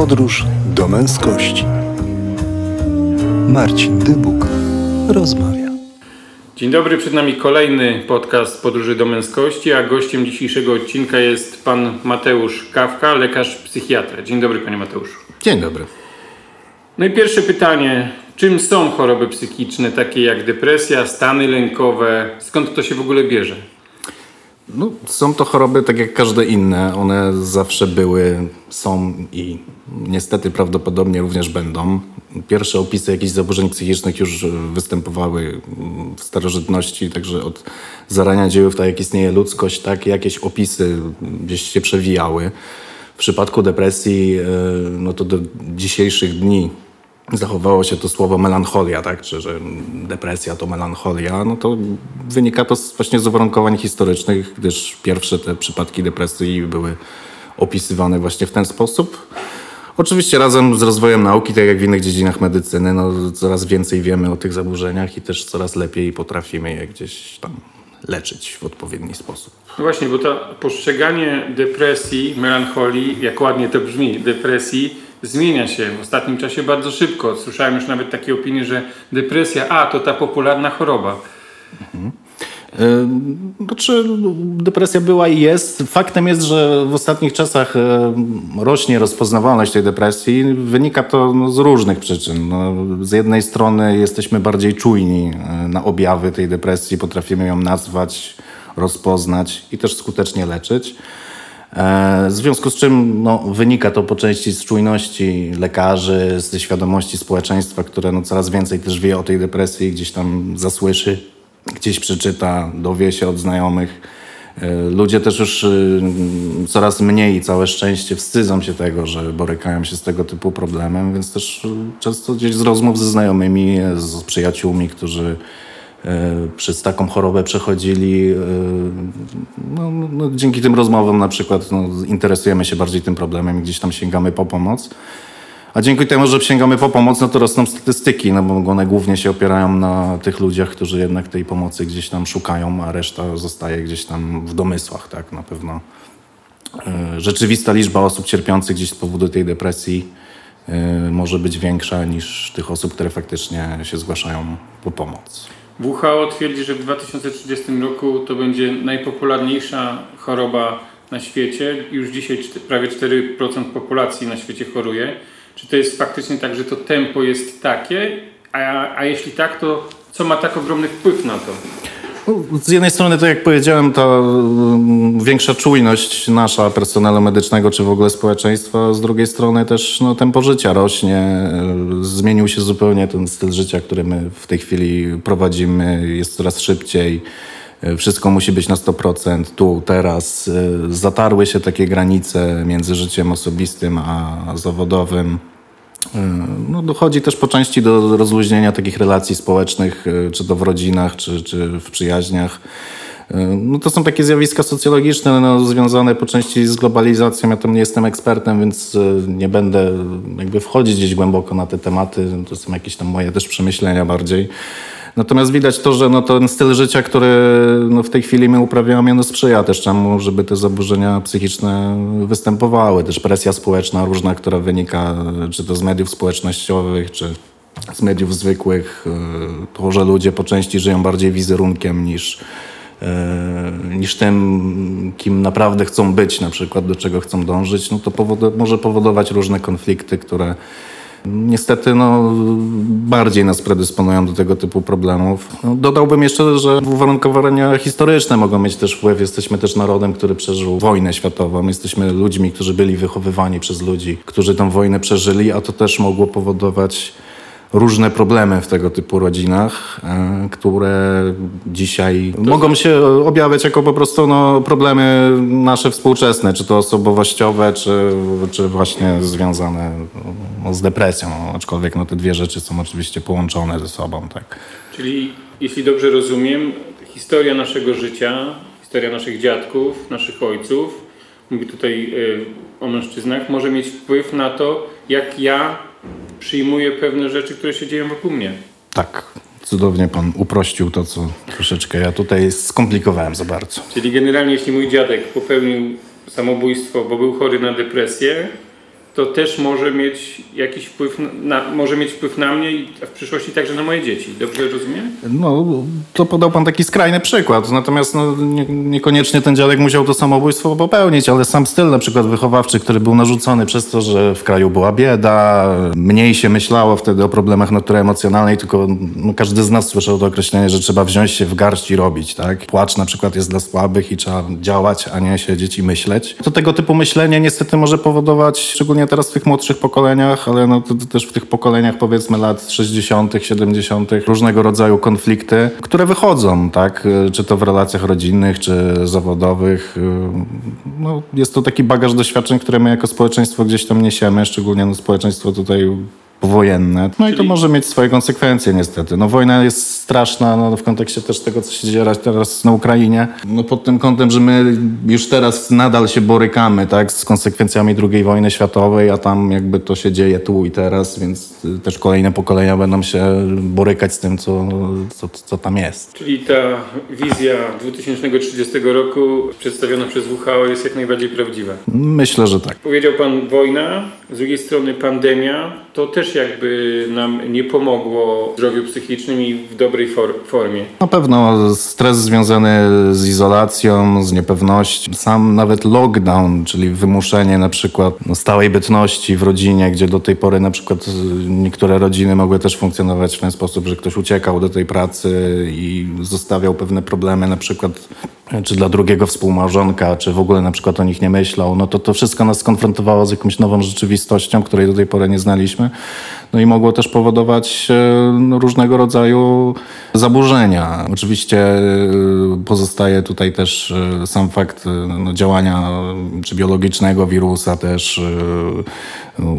Podróż do męskości. Marcin Dybuk rozmawia. Dzień dobry, przed nami kolejny podcast Podróży do męskości, a gościem dzisiejszego odcinka jest pan Mateusz Kawka, lekarz psychiatra. Dzień dobry, panie Mateuszu. Dzień dobry. No i pierwsze pytanie. Czym są choroby psychiczne, takie jak depresja, stany lękowe? Skąd to się w ogóle bierze? No, są to choroby tak jak każde inne. One zawsze były, są i niestety prawdopodobnie również będą. Pierwsze opisy jakichś zaburzeń psychicznych już występowały w starożytności, także od zarania dziejów, tak jak istnieje ludzkość, tak jakieś opisy gdzieś się przewijały. W przypadku depresji, e, no to do dzisiejszych dni zachowało się to słowo melancholia, tak? Czy że depresja to melancholia, no to wynika to właśnie z uwarunkowań historycznych, gdyż pierwsze te przypadki depresji były opisywane właśnie w ten sposób. Oczywiście razem z rozwojem nauki, tak jak w innych dziedzinach medycyny, no coraz więcej wiemy o tych zaburzeniach i też coraz lepiej potrafimy je gdzieś tam leczyć w odpowiedni sposób. No właśnie, bo to postrzeganie depresji, melancholii, jak ładnie to brzmi, depresji, zmienia się w ostatnim czasie bardzo szybko. Słyszałem już nawet takie opinie, że depresja, a to ta popularna choroba. Mhm. Znaczy, depresja była i jest. Faktem jest, że w ostatnich czasach rośnie rozpoznawalność tej depresji. Wynika to no, z różnych przyczyn. No, z jednej strony jesteśmy bardziej czujni na objawy tej depresji, potrafimy ją nazwać, rozpoznać i też skutecznie leczyć. E, w związku z czym no, wynika to po części z czujności lekarzy, ze świadomości społeczeństwa, które no, coraz więcej też wie o tej depresji, gdzieś tam zasłyszy, gdzieś przeczyta, dowie się od znajomych. E, ludzie też już y, coraz mniej, całe szczęście, wstydzą się tego, że borykają się z tego typu problemem, więc też często gdzieś z rozmów ze znajomymi, z przyjaciółmi, którzy przez taką chorobę przechodzili. E, no, no, no, dzięki tym rozmowom na przykład no, interesujemy się bardziej tym problemem i gdzieś tam sięgamy po pomoc. A dzięki temu, że sięgamy po pomoc, no to rosną statystyki, no bo one głównie się opierają na tych ludziach, którzy jednak tej pomocy gdzieś tam szukają, a reszta zostaje gdzieś tam w domysłach, tak, na pewno. E, rzeczywista liczba osób cierpiących gdzieś z powodu tej depresji może być większa niż tych osób, które faktycznie się zgłaszają po pomoc. WHO twierdzi, że w 2030 roku to będzie najpopularniejsza choroba na świecie. Już dzisiaj prawie 4% populacji na świecie choruje. Czy to jest faktycznie tak, że to tempo jest takie? A, a jeśli tak, to co ma tak ogromny wpływ na to? Z jednej strony, tak jak powiedziałem, ta mm, większa czujność nasza, personelu medycznego, czy w ogóle społeczeństwa, z drugiej strony też no, tempo życia rośnie. Zmienił się zupełnie ten styl życia, który my w tej chwili prowadzimy, jest coraz szybciej. Wszystko musi być na 100%, tu, teraz. Zatarły się takie granice między życiem osobistym a zawodowym. No, dochodzi też po części do rozluźnienia takich relacji społecznych, czy to w rodzinach, czy, czy w przyjaźniach. E, no, to są takie zjawiska socjologiczne no, związane po części z globalizacją. Ja tam nie jestem ekspertem, więc e, nie będę jakby wchodzić gdzieś głęboko na te tematy. To są jakieś tam moje też przemyślenia bardziej. Natomiast widać to, że no ten styl życia, który no w tej chwili my uprawiamy, no sprzyja też temu, żeby te zaburzenia psychiczne występowały. Też presja społeczna różna, która wynika czy to z mediów społecznościowych, czy z mediów zwykłych. E, to, że ludzie po części żyją bardziej wizerunkiem niż, niż tym, kim naprawdę chcą być, na przykład do czego chcą dążyć, no to powod może powodować różne konflikty, które niestety no, bardziej nas predysponują do tego typu problemów. No, dodałbym jeszcze, że uwarunkowania historyczne mogą mieć też wpływ. Jesteśmy też narodem, który przeżył wojnę światową. Jesteśmy ludźmi, którzy byli wychowywani przez ludzi, którzy tę wojnę przeżyli, a to też mogło powodować różne problemy w tego typu rodzinach, e, które dzisiaj mogą się objawiać jako po prostu no, problemy nasze współczesne, czy to osobowościowe, czy, czy właśnie związane no, z depresją, aczkolwiek no, te dwie rzeczy są oczywiście połączone ze sobą. Tak. Czyli jeśli dobrze rozumiem, historia naszego życia, historia naszych dziadków, naszych ojców, mówię tutaj y, o mężczyznach, może mieć wpływ na to, jak ja przyjmuję pewne rzeczy, które się dzieją wokół mnie. Tak. Cudownie pan uprościł to, co troszeczkę ja tutaj skomplikowałem za bardzo. Czyli generalnie, jeśli mój dziadek popełnił samobójstwo, bo był chory na depresję, to też może mieć jakiś wpływ na, może mieć wpływ na mnie i w przyszłości także na moje dzieci. Dobrze rozumiem? No, to podał pan taki skrajny przykład. Natomiast no, nie, niekoniecznie ten dziadek musiał to samobójstwo popełnić, ale sam styl na przykład wychowawczy, który był narzucony przez to, że w kraju była bieda, mniej się myślało wtedy o problemach natury emocjonalnej, tylko no, każdy z nas słyszał to określenie, że trzeba wziąć się w garść i robić, tak? Płacz na przykład jest dla słabych i trzeba działać, a nie siedzieć i myśleć. To tego typu myślenie niestety może powodować, szczególnie teraz w tych młodszych pokoleniach, ale no, to, to też w tych pokoleniach powiedzmy lat 60., 70., różnego rodzaju konflikty, które wychodzą, tak? Czy to w relacjach rodzinnych, czy zawodowych. No, jest to taki bagaż doświadczeń, które my jako społeczeństwo gdzieś tam niesiemy, szczególnie no, społeczeństwo tutaj powojenne. No i to Czyli- może mieć swoje konsekwencje niestety. No wojna jest straszna no, w kontekście też tego, co się dzieje teraz na Ukrainie. No pod tym kątem, że my już teraz nadal się borykamy tak, z konsekwencjami II wojny światowej, a tam jakby to się dzieje tu i teraz, więc y, też kolejne pokolenia będą się borykać z tym, co, co, co tam jest. Czyli ta wizja 2030 roku przedstawiona przez WHO jest jak najbardziej prawdziwa. Myślę, że tak. Powiedział Pan wojna, z drugiej strony pandemia, to też jakby nam nie pomogło w zdrowiu psychicznym i w dobrej for- formie. Na pewno stres związany z izolacją, z niepewnością, sam nawet lockdown, czyli wymuszenie na przykład stałej bytności w rodzinie, gdzie do tej pory na przykład y, niektóre rodziny mogły też funkcjonować w ten sposób, że ktoś uciekał do tej pracy i zostawiał pewne problemy na przykład czy dla drugiego współmałżonka, czy w ogóle na przykład o nich nie myślał, no to to wszystko nas skonfrontowało z jakąś nową rzeczywistością, której do tej pory nie znaliśmy. No i mogło też powodować e, no, różnego rodzaju zaburzenia. Oczywiście e, pozostaje tutaj też e, sam fakt no, działania czy biologicznego wirusa też,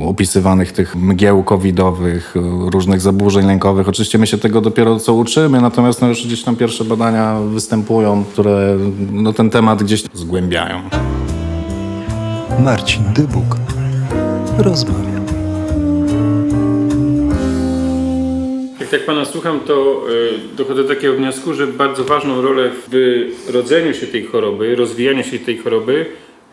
opisywanych tych mgieł covidowych, różnych zaburzeń lękowych. Oczywiście my się tego dopiero co uczymy, natomiast no, już gdzieś tam pierwsze badania występują, które no, ten temat gdzieś zgłębiają. Marcin Dybuk rozmawia. Jak Pana słucham, to y, dochodzę do takiego wniosku, że bardzo ważną rolę w rodzeniu się tej choroby, rozwijaniu się tej choroby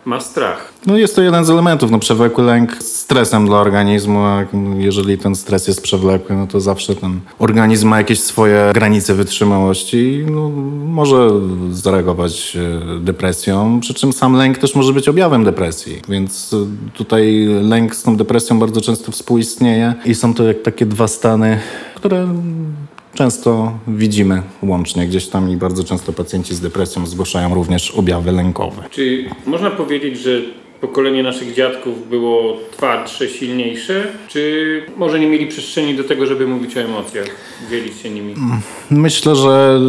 ma strach. No jest to jeden z elementów, no przewlekły lęk stresem dla organizmu, a jeżeli ten stres jest przewlekły, no to zawsze ten organizm ma jakieś swoje granice wytrzymałości i no, może zareagować e, depresją, przy czym sam lęk też może być objawem depresji, więc e, tutaj lęk z tą depresją bardzo często współistnieje i są to jak takie dwa stany, które często widzimy łącznie gdzieś tam i bardzo często pacjenci z depresją zgłaszają również objawy lękowe. Czy można powiedzieć, że pokolenie naszych dziadków było twardsze, silniejsze, czy może nie mieli przestrzeni do tego, żeby mówić o emocjach, dzielić się nimi? Myślę, że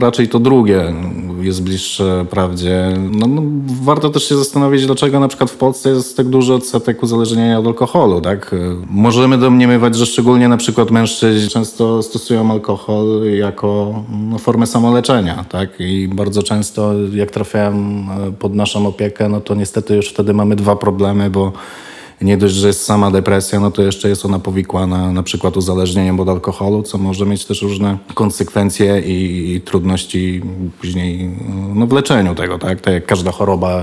raczej to drugie jest bliższe prawdzie. No, no, warto też się zastanowić, dlaczego na przykład w Polsce jest tak duży odsetek uzależnienia od alkoholu. Tak? Możemy domniemywać, że szczególnie na przykład mężczyźni często stosują alkohol jako no, formę samoleczenia. Tak? I bardzo często jak trafiają e, pod naszą opiekę, no to niestety już wtedy mamy dwa problemy, bo nie dość, że jest sama depresja, no to jeszcze jest ona powikłana na przykład uzależnieniem od alkoholu, co może mieć też różne konsekwencje i, i trudności później no, w leczeniu tego, tak? Tak jak każda choroba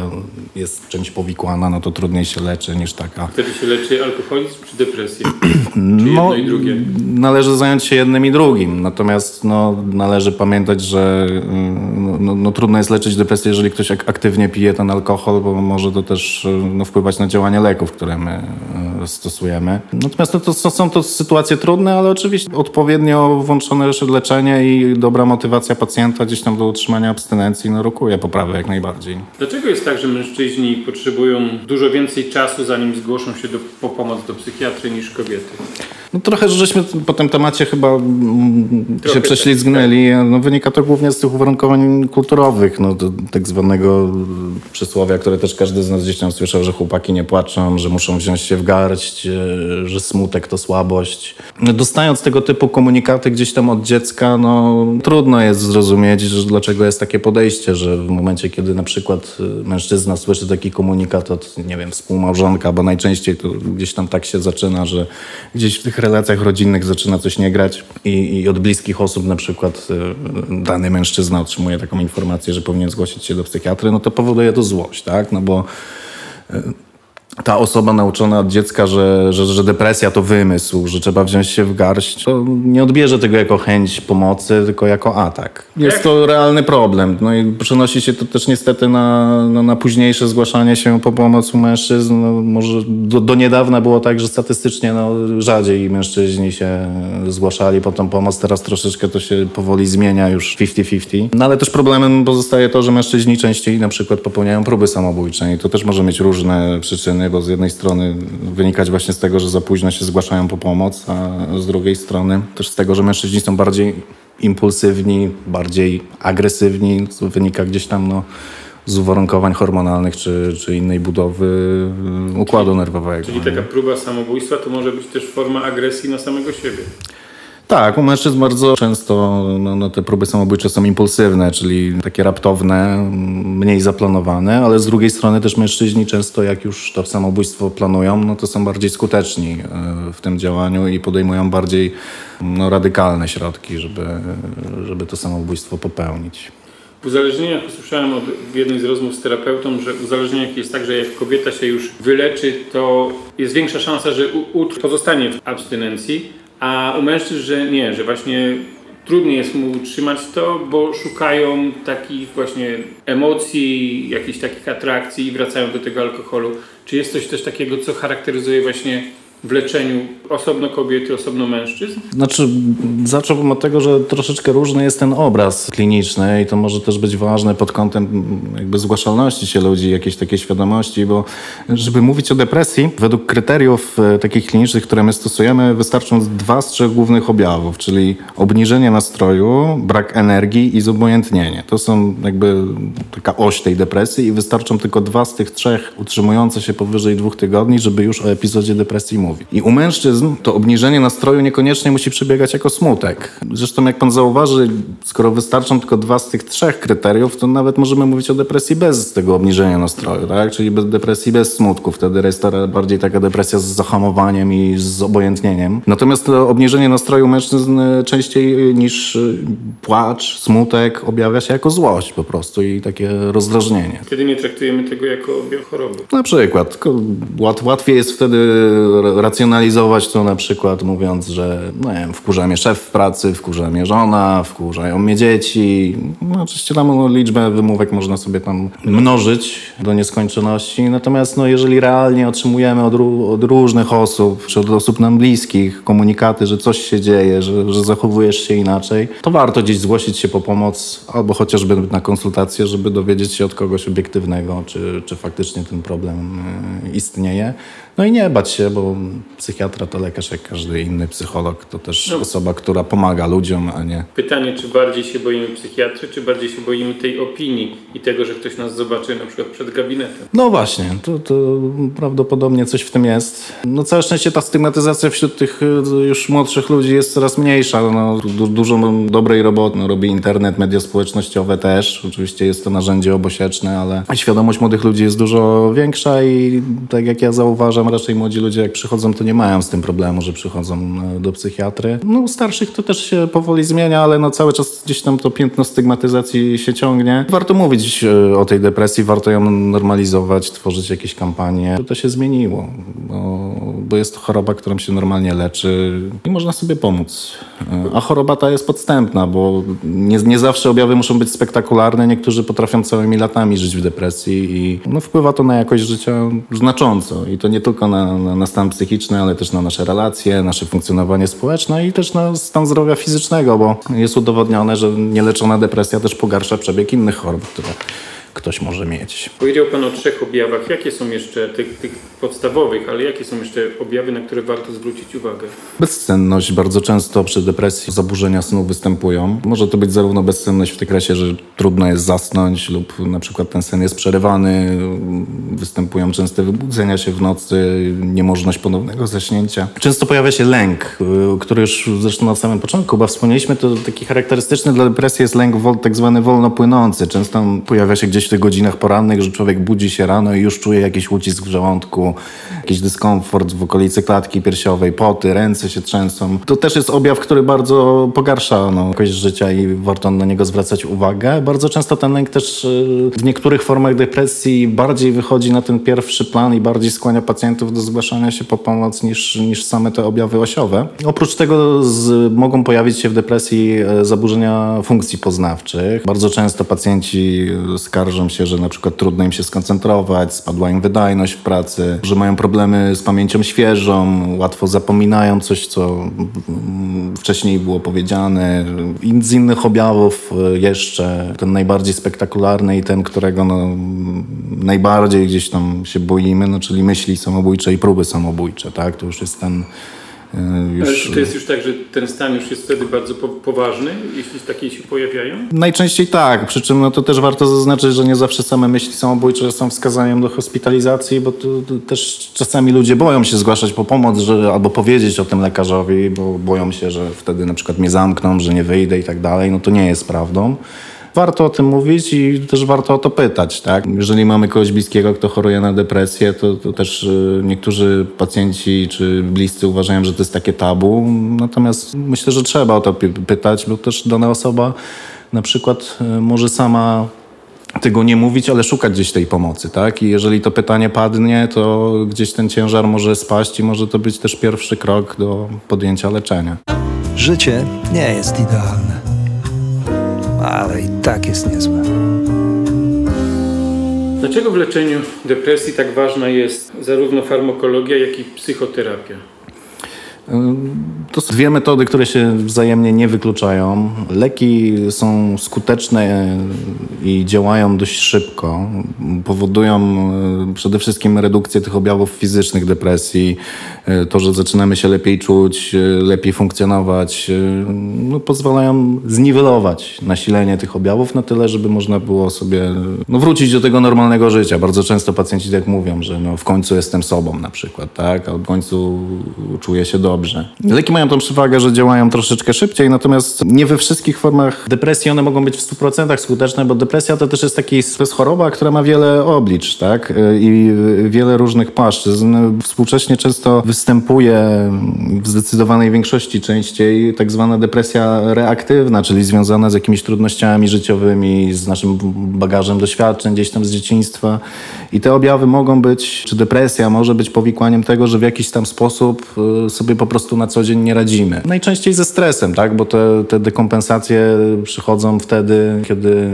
jest czymś powikłana, no to trudniej się leczy niż taka. Wtedy się leczy alkoholizm czy depresję? Czy No, jedno i drugie? Należy zająć się jednym i drugim, natomiast no, należy pamiętać, że mm, no, no, trudno jest leczyć depresję, jeżeli ktoś ak- aktywnie pije ten alkohol, bo może to też no, wpływać na działanie leków, które my y, stosujemy. Natomiast no, to, to są to sytuacje trudne, ale oczywiście odpowiednio włączone leczenie i dobra motywacja pacjenta gdzieś tam do utrzymania abstynencji no, rokuje poprawę jak najbardziej. Dlaczego jest tak, że mężczyźni potrzebują dużo więcej czasu, zanim zgłoszą się do, po pomoc do psychiatry niż kobiety? No trochę, że żeśmy po tym temacie chyba mm, Trochę się prześlizgnęli. No, wynika to głównie z tych uwarunkowań kulturowych, no, do, tak zwanego mm, przysłowia, które też każdy z nas gdzieś tam słyszał, że chłopaki nie płaczą, że muszą wziąć się w garść, e, że smutek to słabość. No, dostając tego typu komunikaty gdzieś tam od dziecka, no trudno jest zrozumieć, że dlaczego jest takie podejście, że w momencie, kiedy na przykład e, mężczyzna słyszy taki komunikat od, nie wiem, współmałżonka, bo najczęściej to gdzieś tam tak się zaczyna, że gdzieś w tych relacjach rodzinnych zaczyna coś nie grać i, i od bliskich osób na przykład e, dany mężczyzna otrzymuje taką informację, że powinien zgłosić się do psychiatry, no to powoduje to złość, tak? No bo ta osoba nauczona od dziecka, że, że, że depresja to wymysł, że trzeba wziąć się w garść, to nie odbierze tego jako chęć pomocy, tylko jako atak. Jest to realny problem. No i przenosi się to też niestety na, na, na późniejsze zgłaszanie się po pomoc u mężczyzn. No, może do, do niedawna było tak, że statystycznie no, rzadziej mężczyźni się zgłaszali po tą pomoc. Teraz troszeczkę to się powoli zmienia już 50-50. No ale też problemem pozostaje to, że mężczyźni częściej na przykład popełniają próby samobójcze i to też może mieć różne przyczyny, bo z jednej strony wynikać właśnie z tego, że za późno się zgłaszają po pomoc, a z drugiej strony też z tego, że mężczyźni są bardziej impulsywni, bardziej agresywni, co wynika gdzieś tam no, z uwarunkowań hormonalnych czy, czy innej budowy układu nerwowego. Czyli taka próba samobójstwa to może być też forma agresji na samego siebie. Tak, u mężczyzn bardzo często no, no, te próby samobójcze są impulsywne, czyli takie raptowne, mniej zaplanowane, ale z drugiej strony też mężczyźni często jak już to samobójstwo planują, no to są bardziej skuteczni e, w tym działaniu i podejmują bardziej no, radykalne środki, żeby, żeby to samobójstwo popełnić. W uzależnieniach usłyszałem od, w jednej z rozmów z terapeutą, że w uzależnieniach jest tak, że jak kobieta się już wyleczy, to jest większa szansa, że utr pozostanie w abstynencji, a u mężczyzn, że nie, że właśnie trudniej jest mu utrzymać to, bo szukają takich właśnie emocji, jakichś takich atrakcji i wracają do tego alkoholu. Czy jest coś też takiego, co charakteryzuje właśnie w leczeniu osobno kobiety, osobno mężczyzn? Znaczy, zacząłbym od tego, że troszeczkę różny jest ten obraz kliniczny i to może też być ważne pod kątem jakby zgłaszalności się ludzi, jakiejś takiej świadomości, bo żeby mówić o depresji, według kryteriów e, takich klinicznych, które my stosujemy, wystarczą dwa z trzech głównych objawów, czyli obniżenie nastroju, brak energii i zobojętnienie. To są jakby taka oś tej depresji i wystarczą tylko dwa z tych trzech utrzymujące się powyżej dwóch tygodni, żeby już o epizodzie depresji mówić. I u mężczyzn to obniżenie nastroju niekoniecznie musi przebiegać jako smutek. Zresztą jak pan zauważy, skoro wystarczą tylko dwa z tych trzech kryteriów, to nawet możemy mówić o depresji bez tego obniżenia nastroju, tak? Czyli bez depresji bez smutku. Wtedy jest to bardziej taka depresja z zahamowaniem i z obojętnieniem. Natomiast to obniżenie nastroju mężczyzn częściej niż płacz, smutek objawia się jako złość po prostu i takie rozdrażnienie. Wtedy nie traktujemy tego jako objaw choroby. Na przykład. łat, łatwiej jest wtedy racjonalizować to na przykład mówiąc, że no nie wiem, wkurza mnie szef w pracy, wkurza mnie żona, wkurzają mnie dzieci. No, oczywiście tam liczbę wymówek można sobie tam mnożyć do nieskończoności. Natomiast no, jeżeli realnie otrzymujemy od, od różnych osób, czy od osób nam bliskich komunikaty, że coś się dzieje, że, że zachowujesz się inaczej, to warto gdzieś zgłosić się po pomoc albo chociażby na konsultację, żeby dowiedzieć się od kogoś obiektywnego, czy, czy faktycznie ten problem y, istnieje. No i nie bać się, bo psychiatra to lekarz jak każdy inny psycholog. To też No. osoba, która pomaga ludziom, a nie... Pytanie, czy bardziej się boimy psychiatry, czy bardziej się boimy tej opinii i tego, że ktoś nas zobaczy na przykład przed gabinetem. No właśnie, to, to prawdopodobnie coś w tym jest. No całe szczęście ta stygmatyzacja wśród tych y, już młodszych ludzi jest coraz mniejsza. No, du dużo dobrej roboty no, robi internet, media społecznościowe też. Oczywiście jest to narzędzie obosieczne, ale świadomość młodych ludzi jest dużo większa i tak jak ja zauważam, raczej młodzi ludzie jak przychodzą, to nie mają z tym problemu, że przychodzą e, do psychiatry. No u starszych to też się powoli zmienia, ale no cały czas gdzieś tam to piętno stygmatyzacji się ciągnie. Warto mówić e, o tej depresji, warto ją normalizować, tworzyć jakieś kampanie. To się zmieniło, bo, bo jest to choroba, którą się normalnie leczy i można sobie pomóc. E, A choroba ta jest podstępna, bo nie, nie zawsze objawy muszą być spektakularne. Niektórzy potrafią całymi latami żyć w depresji i no, wpływa to na jakość życia znacząco. I to nie tylko na, na, na stan psychiczny, ale też na nasze relacje, nasze funkcjonowanie społeczne i też na stan zdrowia fizycznego, bo jest udowodnione, że nieleczona depresja też pogarsza przebieg innych chorób, które ktoś może mieć. Powiedział Pan o trzech objawach. Jakie są jeszcze tych, tych podstawowych, ale jakie są jeszcze objawy, na które warto zwrócić uwagę? Bezsenność bardzo często przy depresji zaburzenia snu występują. Może to być zarówno bezsenność w zakresie, że trudno jest zasnąć lub na przykład ten sen jest przerywany, występują częste wybudzenia się w nocy, niemożność ponownego zaśnięcia. Często pojawia się lęk, y, który już zresztą na samym początku, bo wspomnieliśmy, to taki charakterystyczny dla depresji jest lęk tak zwany wolno płynący. Często pojawia się gdzieś w tych godzinach porannych, że człowiek budzi się rano i już czuje jakiś ucisk w żołądku, jakiś dyskomfort w okolicy klatki piersiowej, poty, ręce się trzęsą. To też jest objaw, który bardzo pogarsza no, jakość życia i warto na niego zwracać uwagę. Bardzo często ten lęk też y, w niektórych formach depresji bardziej wychodzi na ten pierwszy plan i bardziej skłania pacjentów do zgłaszania się po pomoc niż, niż same te objawy osiowe. Oprócz tego z, mogą pojawić się w depresji e, zaburzenia funkcji poznawczych. Bardzo często pacjenci e, skarżą się, że na przykład trudno im się skoncentrować, spadła im wydajność w pracy, że mają problemy z pamięcią świeżą, łatwo zapominają coś, co mm, wcześniej było powiedziane. I z innych objawów e, jeszcze ten najbardziej spektakularny i ten, którego no, najbardziej gdzieś tam się boimy, no, czyli myśli samobójcze i próby samobójcze. Tak? To już jest ten e, Ale już... czy to jest już tak, że ten stan już jest wtedy bardzo po poważny, jeśli takie się pojawiają? Najczęściej tak, przy czym no to też warto zaznaczyć, że nie zawsze same myśli samobójcze są wskazaniem do hospitalizacji, bo tu, tu też czasami ludzie boją się zgłaszać po pomoc, że, albo powiedzieć o tym lekarzowi, bo boją się, że wtedy na przykład mnie zamkną, że nie wyjdę i tak dalej. No to nie jest prawdą. Warto o tym mówić i też warto o to pytać. Tak? Jeżeli mamy kogoś bliskiego, kto choruje na depresję, to, to też y, niektórzy pacjenci czy bliscy uważają, że to jest takie tabu. Natomiast myślę, że trzeba o to py- pytać, bo też dana osoba na przykład y, może sama tego nie mówić, ale szukać gdzieś tej pomocy, tak? I jeżeli to pytanie padnie, to gdzieś ten ciężar może spaść i może to być też pierwszy krok do podjęcia leczenia. Życie nie jest idealne, ale i tak jest niezłe. Dlaczego w leczeniu depresji tak ważna jest zarówno farmakologia, jak i psychoterapia? To są dwie metody, które się wzajemnie nie wykluczają. Leki są skuteczne i działają dość szybko. Powodują e, przede wszystkim redukcję tych objawów fizycznych depresji, e, to, że zaczynamy się lepiej czuć, e, lepiej funkcjonować, e, no, pozwalają zniwelować nasilenie tych objawów na tyle, żeby można było sobie no, wrócić do tego normalnego życia. Bardzo często pacjenci tak mówią, że no, w końcu jestem sobą na przykład, tak? albo w końcu czuję się dobrze. Leki mają tą przewagę, że działają troszeczkę szybciej, natomiast nie we wszystkich formach depresji one mogą być w 100% skuteczne, bo depresja to też jest taki, jest choroba, która ma wiele oblicz, tak? I wiele różnych płaszczyzn. Współcześnie często występuje w zdecydowanej większości częściej tak zwana depresja reaktywna, czyli związana z jakimiś trudnościami życiowymi, z naszym bagażem doświadczeń gdzieś tam z dzieciństwa. I te objawy mogą być, czy depresja może być powikłaniem tego, że w jakiś tam sposób y, sobie po prostu na co dzień nie radzimy. Najczęściej ze stresem, tak? bo te, te dekompensacje przychodzą wtedy, kiedy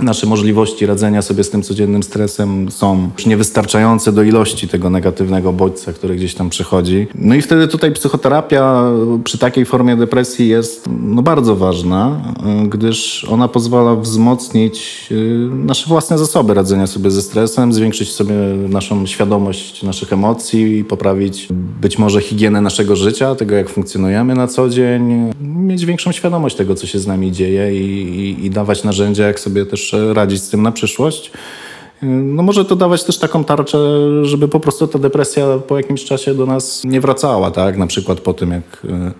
nasze możliwości radzenia sobie z tym codziennym stresem są już niewystarczające do ilości tego negatywnego bodźca, który gdzieś tam przychodzi. No i wtedy tutaj psychoterapia przy takiej formie depresji jest no, bardzo ważna, y, gdyż ona pozwala wzmocnić y, nasze własne zasoby radzenia sobie ze stresem, zwiększyć sobie naszą świadomość naszych emocji i poprawić być może higienę naszego życia, tego jak funkcjonujemy na co dzień, mieć większą świadomość tego, co się z nami dzieje i, i, i dawać narzędzia, jak sobie też radzić z tym na przyszłość. No może to dawać też taką tarczę, żeby po prostu ta depresja po jakimś czasie do nas nie wracała, tak? Na przykład po tym, jak y,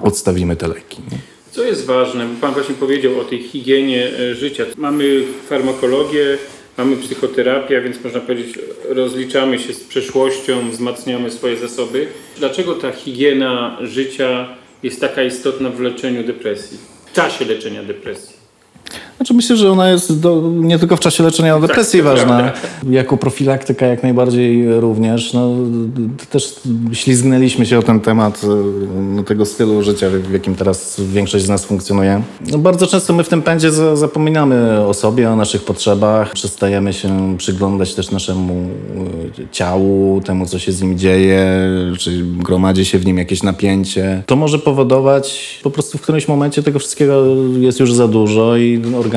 odstawimy te leki. nie? Co jest ważne? Pan właśnie powiedział o tej higienie e, życia. Mamy farmakologię, mamy psychoterapię, więc można powiedzieć, rozliczamy się z przeszłością, wzmacniamy swoje zasoby. Dlaczego ta higiena życia jest taka istotna w leczeniu depresji? W czasie leczenia depresji. Znaczy myślę, że ona jest do, nie tylko w czasie leczenia depresji to ważna, prawda. jako profilaktyka jak najbardziej również. No, też ślizgnęliśmy się o ten temat no, tego stylu życia, w jakim teraz większość z nas funkcjonuje. No, bardzo często my w tym pędzie za, zapominamy o sobie, o naszych potrzebach, przestajemy się przyglądać też naszemu y, ciału, temu co się z nim dzieje, czy gromadzi się w nim jakieś napięcie. To może powodować po prostu w którymś momencie tego wszystkiego jest już za dużo i organizm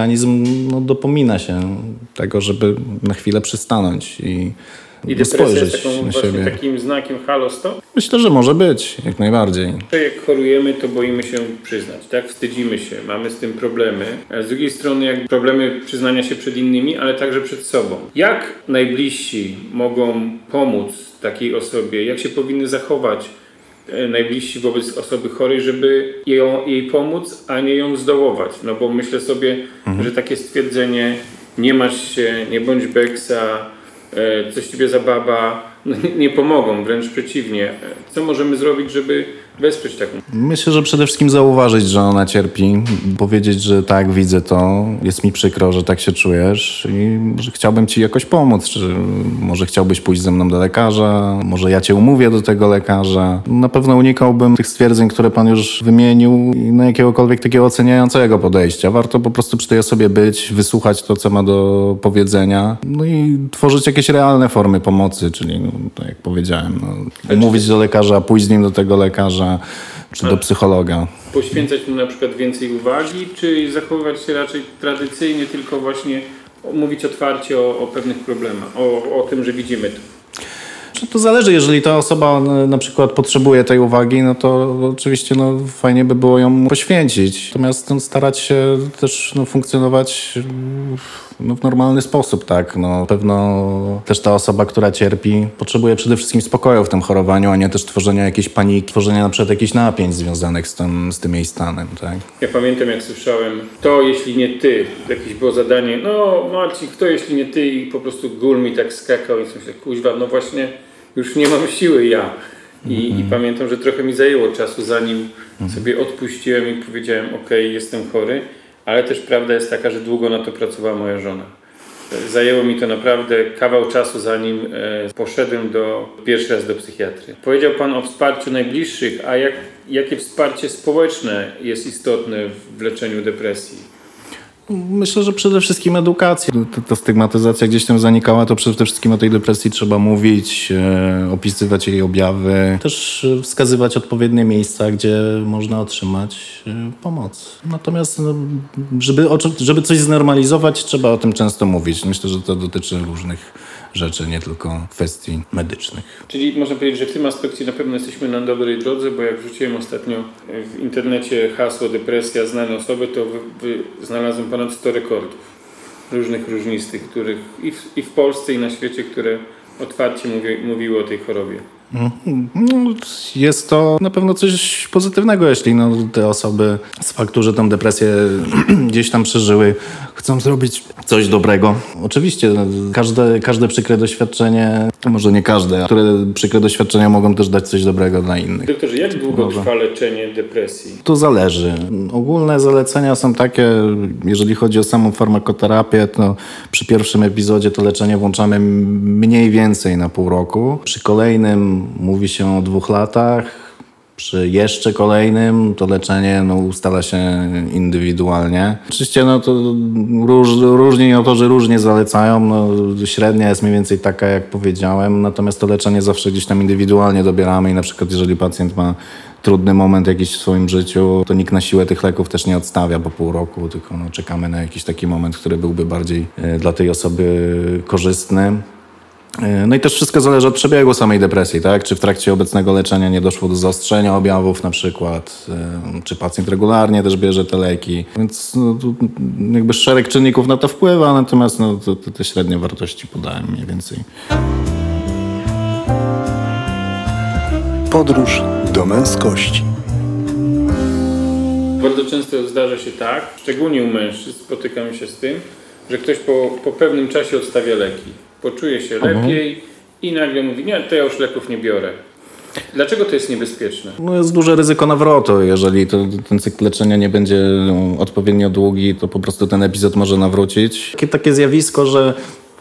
no, dopomina się tego, żeby na chwilę przystanąć i, I depresja jest spojrzeć taką na siebie. takim znakiem halo stop. Myślę, że może być, jak najbardziej. To Jak chorujemy, to boimy się przyznać, tak? Wstydzimy się, mamy z tym problemy. A z drugiej strony, jak problemy przyznania się przed innymi, ale także przed sobą. Jak najbliżsi mogą pomóc takiej osobie? Jak się powinny zachować najbliżsi wobec osoby chorej, żeby ją, jej pomóc, a nie ją zdołować? No bo myślę sobie, że takie stwierdzenie nie masz się, nie bądź beksa, e, coś ciebie zababa, no, nie, nie pomogą, wręcz przeciwnie. E, Co możemy zrobić, żeby wesprzeć taką Myślę, że przede wszystkim zauważyć, że ona cierpi, powiedzieć, że tak, widzę to, jest mi przykro, że tak się czujesz i że chciałbym ci jakoś pomóc, czy może chciałbyś pójść ze mną do lekarza, może ja cię umówię do tego lekarza. Na pewno unikałbym tych stwierdzeń, które pan już wymienił i na jakiegokolwiek takiego oceniającego podejścia. Warto po prostu przy tej osobie być, wysłuchać to, co ma do powiedzenia, no i tworzyć jakieś realne formy pomocy, czyli no, tak jak powiedziałem, no, umówić do lekarza, pójść z nim do tego lekarza, czy do psychologa. poświęcać mu na przykład więcej uwagi, czy zachowywać się raczej tradycyjnie, tylko właśnie mówić otwarcie o, o pewnych problemach, o, o tym, że widzimy to. Czy To zależy, jeżeli ta osoba n- na przykład potrzebuje tej uwagi, no to oczywiście no, fajnie by było ją poświęcić. Natomiast no, starać się też no, funkcjonować no, w normalny sposób, tak. No, pewno też ta osoba, która cierpi, potrzebuje przede wszystkim spokoju w tym chorowaniu, a nie też tworzenia jakiejś paniki, tworzenia na przykład jakichś napięć związanych z tym, z tym jej stanem, tak. Ja pamiętam, jak słyszałem, to jeśli nie ty, jakieś było zadanie, no Marcin, kto jeśli nie ty i po prostu gól mi tak skakał i myślę, kuźwa, no właśnie już nie mam siły ja. I, I pamiętam, że trochę mi zajęło czasu, zanim sobie odpuściłem i powiedziałem, ok, jestem chory, ale też prawda jest taka, że długo na to pracowała moja żona. Zajęło mi to naprawdę kawał czasu, zanim e, poszedłem do, pierwszy raz do psychiatry. Powiedział Pan o wsparciu najbliższych, a jak, jakie wsparcie społeczne jest istotne w leczeniu depresji? Myślę, że przede wszystkim edukacja. Ta, ta stygmatyzacja gdzieś tam zanikała, to przede wszystkim o tej depresji trzeba mówić, e, opisywać jej objawy, też e, wskazywać odpowiednie miejsca, gdzie można otrzymać e, pomoc. Natomiast, no, żeby, żeby coś znormalizować, trzeba o tym często mówić. Myślę, że to dotyczy różnych rzeczy, nie tylko kwestii medycznych. Czyli można powiedzieć, że w tym aspekcie na pewno jesteśmy na dobrej drodze, bo jak wrzuciłem ostatnio w internecie hasło depresja, znane osoby, to wy, wy, znalazłem ponad 100 rekordów różnych różnistych, których i w, i w Polsce i na świecie, które otwarcie mówi, mówiły o tej chorobie. No, jest to na pewno coś pozytywnego, jeśli no, te osoby z faktu, że tą depresję gdzieś tam przeżyły, chcą zrobić coś dobrego. Oczywiście każde, każde przykre doświadczenie, może nie każde, które przykre doświadczenia mogą też dać coś dobrego dla innych. Doktorze, jak długo Dobra. trwa leczenie depresji? To zależy. Ogólne zalecenia są takie, jeżeli chodzi o samą farmakoterapię, to przy pierwszym epizodzie to leczenie włączamy mniej więcej na pół roku. Przy kolejnym mówi się o dwóch latach. Przy jeszcze kolejnym to leczenie no, ustala się indywidualnie. Oczywiście no, to róż, różni autorzy różnie zalecają. No, średnia jest mniej więcej taka, jak powiedziałem, natomiast to leczenie zawsze gdzieś tam indywidualnie dobieramy i na przykład jeżeli pacjent ma trudny moment jakiś w swoim życiu, to nikt na siłę tych leków też nie odstawia po pół roku, tylko no, czekamy na jakiś taki moment, który byłby bardziej e, dla tej osoby korzystny. E, No i też wszystko zależy od przebiegu samej depresji, tak? Czy w trakcie obecnego leczenia nie doszło do zaostrzenia objawów na przykład, e, czy pacjent regularnie też bierze te leki. Więc no, tu jakby szereg czynników na to wpływa, natomiast no, to, to te średnie wartości podałem mniej więcej. Podróż do męskości. Bardzo często zdarza się tak, szczególnie u mężczyzn spotykamy się z tym, że ktoś po, po pewnym czasie odstawia leki. Poczuje się lepiej i nagle mówi, nie, to ja już leków nie biorę. Dlaczego to jest niebezpieczne? No jest duże ryzyko nawrotu. Jeżeli to, ten cykl leczenia nie będzie no, odpowiednio długi, to po prostu ten epizod może nawrócić. Takie, takie zjawisko, że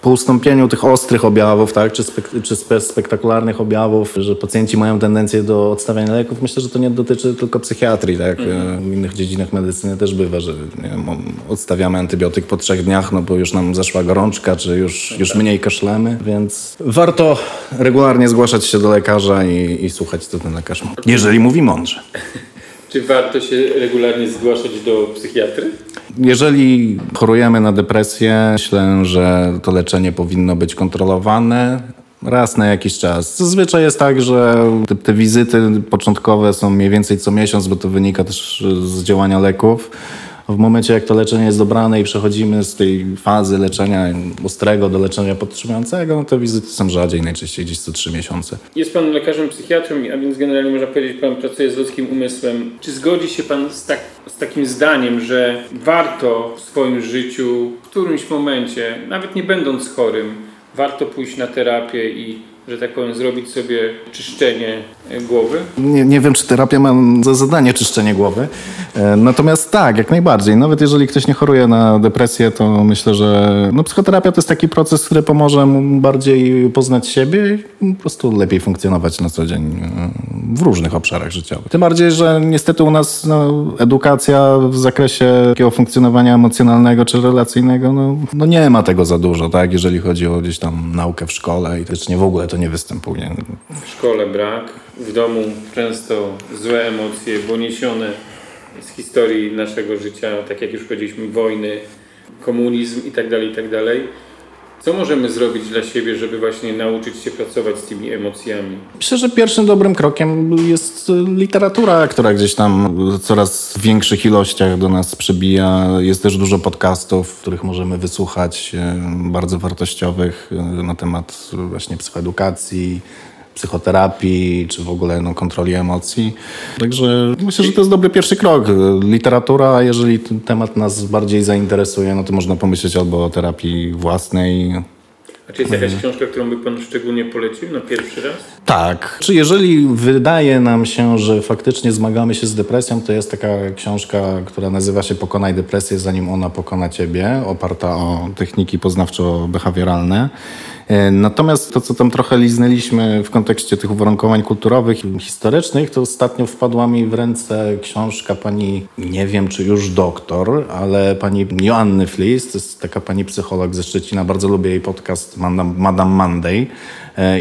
po ustąpieniu tych ostrych objawów, tak, czy, spek czy spe spektakularnych objawów, że pacjenci mają tendencję do odstawiania leków, myślę, że to nie dotyczy tylko psychiatrii. Tak? W innych dziedzinach medycyny też bywa, że nie wiem, odstawiamy antybiotyk po trzech dniach, no bo już nam zaszła gorączka, czy już, już mniej kaszlemy, więc warto regularnie zgłaszać się do lekarza i, i słuchać, co ten lekarz mówi. Jeżeli mówi mądrze. Czy warto się regularnie zgłaszać do psychiatry? Jeżeli chorujemy na depresję, myślę, że to leczenie powinno być kontrolowane raz na jakiś czas. Zazwyczaj jest tak, że te, te wizyty początkowe są mniej więcej co miesiąc, bo to wynika też z działania leków. W momencie, jak to leczenie jest dobrane i przechodzimy z tej fazy leczenia ostrego do leczenia podtrzymującego, no to wizyty są rzadziej, najczęściej gdzieś co trzy miesiące. Jest pan lekarzem psychiatrą, a więc generalnie można powiedzieć, pan pracuje z ludzkim umysłem. Czy zgodzi się pan z, tak, z takim zdaniem, że warto w swoim życiu w którymś momencie, nawet nie będąc chorym, warto pójść na terapię i że tak powiem, zrobić sobie czyszczenie e, głowy? Nie, nie wiem, czy terapia ma za zadanie czyszczenie głowy. E, natomiast tak, jak najbardziej. Nawet jeżeli ktoś nie choruje na depresję, to myślę, że no, psychoterapia to jest taki proces, który pomoże mu bardziej poznać siebie i po prostu lepiej funkcjonować na co dzień e, w różnych obszarach życiowych. Tym bardziej, że niestety u nas no, edukacja w zakresie takiego funkcjonowania emocjonalnego czy relacyjnego, no, no nie ma tego za dużo, tak? Jeżeli chodzi o gdzieś tam naukę w szkole i też nie w ogóle to nie występuje. W szkole brak, w domu często złe emocje, poniesione z historii naszego życia, tak jak już powiedzieliśmy, wojny, komunizm itd., tak itd. Co możemy zrobić dla siebie, żeby właśnie nauczyć się pracować z tymi emocjami? Myślę, że pierwszym dobrym krokiem jest literatura, która gdzieś tam w coraz większych ilościach do nas przybija. Jest też dużo podcastów, których możemy wysłuchać, e, bardzo wartościowych e, na temat właśnie psychoedukacji, psychoterapii, czy w ogóle no, kontroli emocji. Także myślę, że to jest dobry pierwszy krok. Literatura, a jeżeli ten temat nas bardziej zainteresuje, no to można pomyśleć albo o terapii własnej, a czy jest jakaś książka, którą by Pan szczególnie polecił na pierwszy raz? Tak. Czy jeżeli wydaje nam się, że faktycznie zmagamy się z depresją, to jest taka książka, która nazywa się Pokonaj depresję, zanim ona pokona Ciebie, oparta o techniki poznawczo-behawioralne. E, natomiast to, co tam trochę liznęliśmy w kontekście tych uwarunkowań kulturowych i historycznych, to ostatnio wpadła mi w ręce książka pani, nie wiem czy już doktor, ale pani Joanny Flis, to jest taka pani psycholog ze Szczecina, bardzo lubię jej podcast Madame Monday.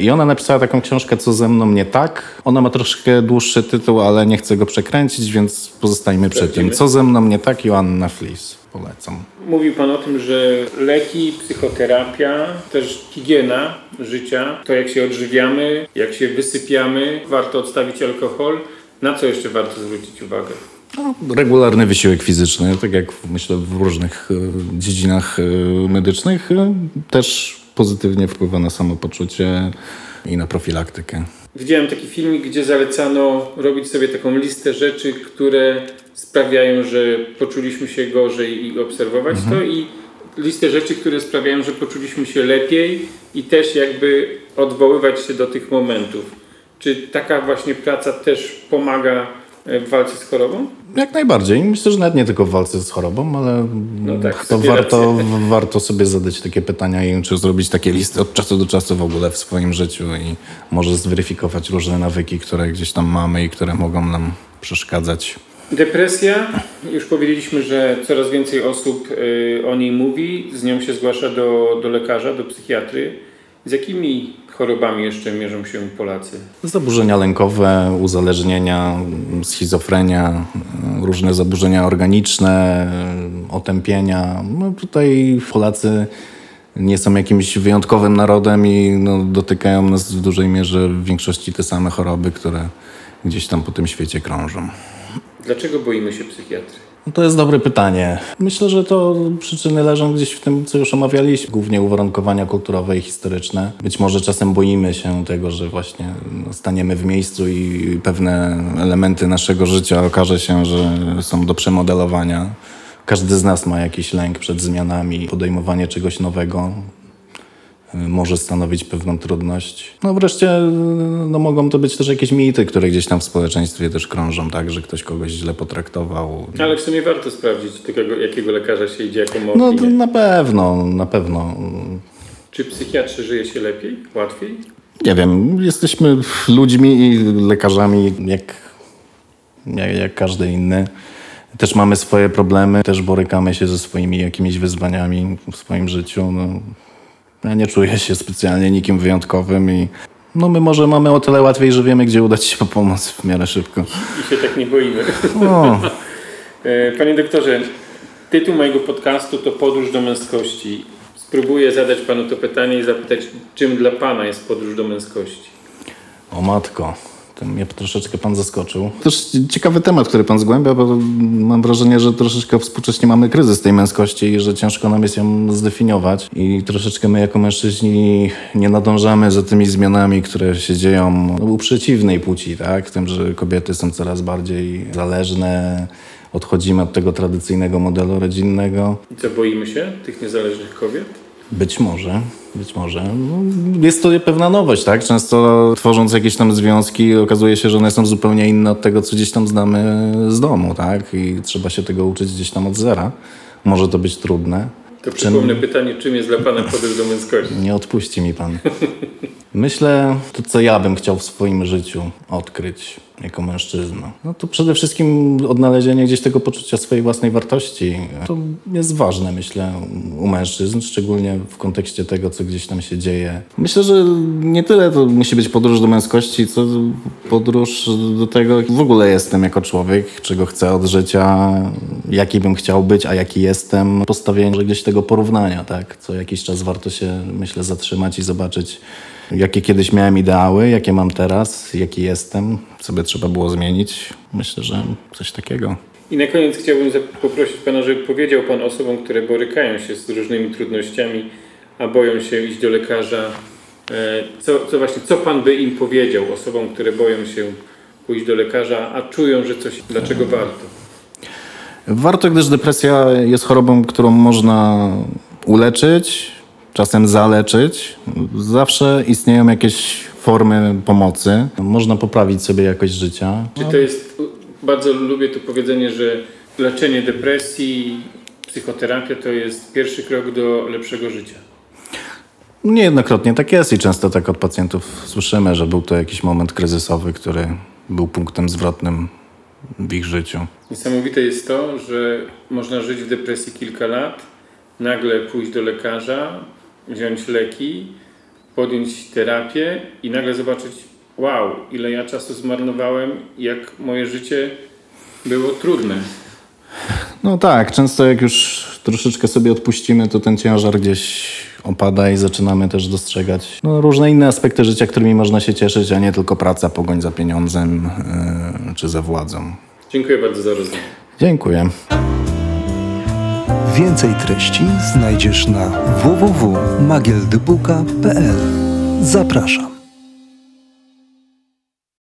I ona napisała taką książkę, co ze mną nie tak. Ona ma troszkę dłuższy tytuł, ale nie chcę go przekręcić, więc pozostajmy przy tym. Co ze mną nie tak, Joanna Flis polecam. Mówił Pan o tym, że leki, psychoterapia, też higiena życia, to jak się odżywiamy, jak się wysypiamy, warto odstawić alkohol. Na co jeszcze warto zwrócić uwagę? No, regularny wysiłek fizyczny, tak jak myślę w różnych e, dziedzinach e, medycznych, e, też pozytywnie wpływa na samopoczucie i na profilaktykę. Widziałem taki filmik, gdzie zalecano robić sobie taką listę rzeczy, które sprawiają, że poczuliśmy się gorzej i obserwować mhm. to i listę rzeczy, które sprawiają, że poczuliśmy się lepiej i też jakby odwoływać się do tych momentów. Czy taka właśnie praca też pomaga w walce z chorobą? Jak najbardziej. Myślę, że nawet nie tylko w walce z chorobą, ale no tak, to warto, warto sobie zadać takie pytania i czy zrobić takie listy od czasu do czasu w ogóle w swoim życiu i może zweryfikować różne nawyki, które gdzieś tam mamy i które mogą nam przeszkadzać Depresja, już powiedzieliśmy, że coraz więcej osób y, o niej mówi, z nią się zgłasza do, do lekarza, do psychiatry. Z jakimi chorobami jeszcze mierzą się Polacy? Zaburzenia lękowe, uzależnienia, schizofrenia, różne zaburzenia organiczne, otępienia. No tutaj Polacy nie są jakimś wyjątkowym narodem i no, dotykają nas w dużej mierze w większości te same choroby, które gdzieś tam po tym świecie krążą. Dlaczego boimy się psychiatry? No to jest dobre pytanie. Myślę, że to przyczyny leżą gdzieś w tym, co już omawialiśmy, głównie uwarunkowania kulturowe i historyczne. Być może czasem boimy się tego, że właśnie staniemy w miejscu i pewne elementy naszego życia okaże się, że są do przemodelowania. Każdy z nas ma jakiś lęk przed zmianami, podejmowanie czegoś nowego może stanowić pewną trudność. No wreszcie no, mogą to być też jakieś mity, które gdzieś tam w społeczeństwie też krążą, tak, że ktoś kogoś źle potraktował. Ale w sumie warto sprawdzić, tego, jakiego lekarza się idzie, jaką ma No na pewno, na pewno. Czy psychiatrze żyje się lepiej, łatwiej? Nie wiem, jesteśmy ludźmi i lekarzami jak, jak, jak każdy inny. Też mamy swoje problemy, też borykamy się ze swoimi jakimiś wyzwaniami w swoim życiu. No ja nie czuję się specjalnie nikim wyjątkowym i no my może mamy o tyle łatwiej, że wiemy, gdzie udać się po pomoc w miarę szybko. I się tak nie boimy. No. E, panie doktorze, tytuł mojego podcastu to Podróż do męskości. Spróbuję zadać panu to pytanie i zapytać, czym dla pana jest podróż do męskości? O matko, To mnie troszeczkę pan zaskoczył. Też ciekawy temat, który pan zgłębia, bo mam wrażenie, że troszeczkę współcześnie mamy kryzys tej męskości i że ciężko nam jest ją zdefiniować. I troszeczkę my jako mężczyźni nie nadążamy za tymi zmianami, które się dzieją u przeciwnej płci, tak? W tym, że kobiety są coraz bardziej zależne, odchodzimy od tego tradycyjnego modelu rodzinnego. I co, boimy się tych niezależnych kobiet? Być może, być może. No, jest to pewna nowość, tak? Często tworząc jakieś tam związki okazuje się, że one są zupełnie inne od tego, co gdzieś tam znamy z domu, tak? I trzeba się tego uczyć gdzieś tam od zera. Może to być trudne. To przypomnę pytanie, czym jest dla Pana podróż do męskości? Nie odpuści mi pan. Myślę, to co ja bym chciał w swoim życiu odkryć jako mężczyzna. No to przede wszystkim odnalezienie gdzieś tego poczucia swojej własnej wartości. To jest ważne, myślę, u mężczyzn, szczególnie w kontekście tego, co gdzieś tam się dzieje. Myślę, że nie tyle to musi być podróż do męskości, co podróż do tego, w ogóle jestem jako człowiek, czego chcę od życia, jaki bym chciał być, a jaki jestem. Postawienie gdzieś tego porównania, tak? Co jakiś czas warto się, myślę, zatrzymać i zobaczyć, jakie kiedyś miałem ideały, jakie mam teraz, jaki jestem, co by trzeba było zmienić. Myślę, że coś takiego. I na koniec chciałbym poprosić Pana, żeby powiedział Pan osobom, które borykają się z różnymi trudnościami, a boją się iść do lekarza, e, co, co właśnie, co Pan by im powiedział osobom, które boją się pójść do lekarza, a czują, że coś, dlaczego warto? Warto, gdyż depresja jest chorobą, którą można uleczyć, czasem zaleczyć. Zawsze istnieją jakieś formy pomocy. Można poprawić sobie jakość życia. Czy to jest, bardzo lubię to powiedzenie, że leczenie depresji, psychoterapia to jest pierwszy krok do lepszego życia. Niejednokrotnie tak jest i często tak od pacjentów słyszymy, że był to jakiś moment kryzysowy, który był punktem zwrotnym w ich życiu. Niesamowite jest to, że można żyć w depresji kilka lat, nagle pójść do lekarza, wziąć leki, podjąć terapię i nagle zobaczyć, wow, ile ja czasu zmarnowałem, jak moje życie było trudne. No tak, często jak już troszeczkę sobie odpuścimy, to ten ciężar gdzieś opada i zaczynamy też dostrzegać no, różne inne aspekty życia, którymi można się cieszyć, a nie tylko praca, pogoń za pieniądzem yy, czy za władzą. Dziękuję bardzo za rozmowę. Dziękuję. Więcej treści znajdziesz na www.magieldybuka.pl. Zapraszam.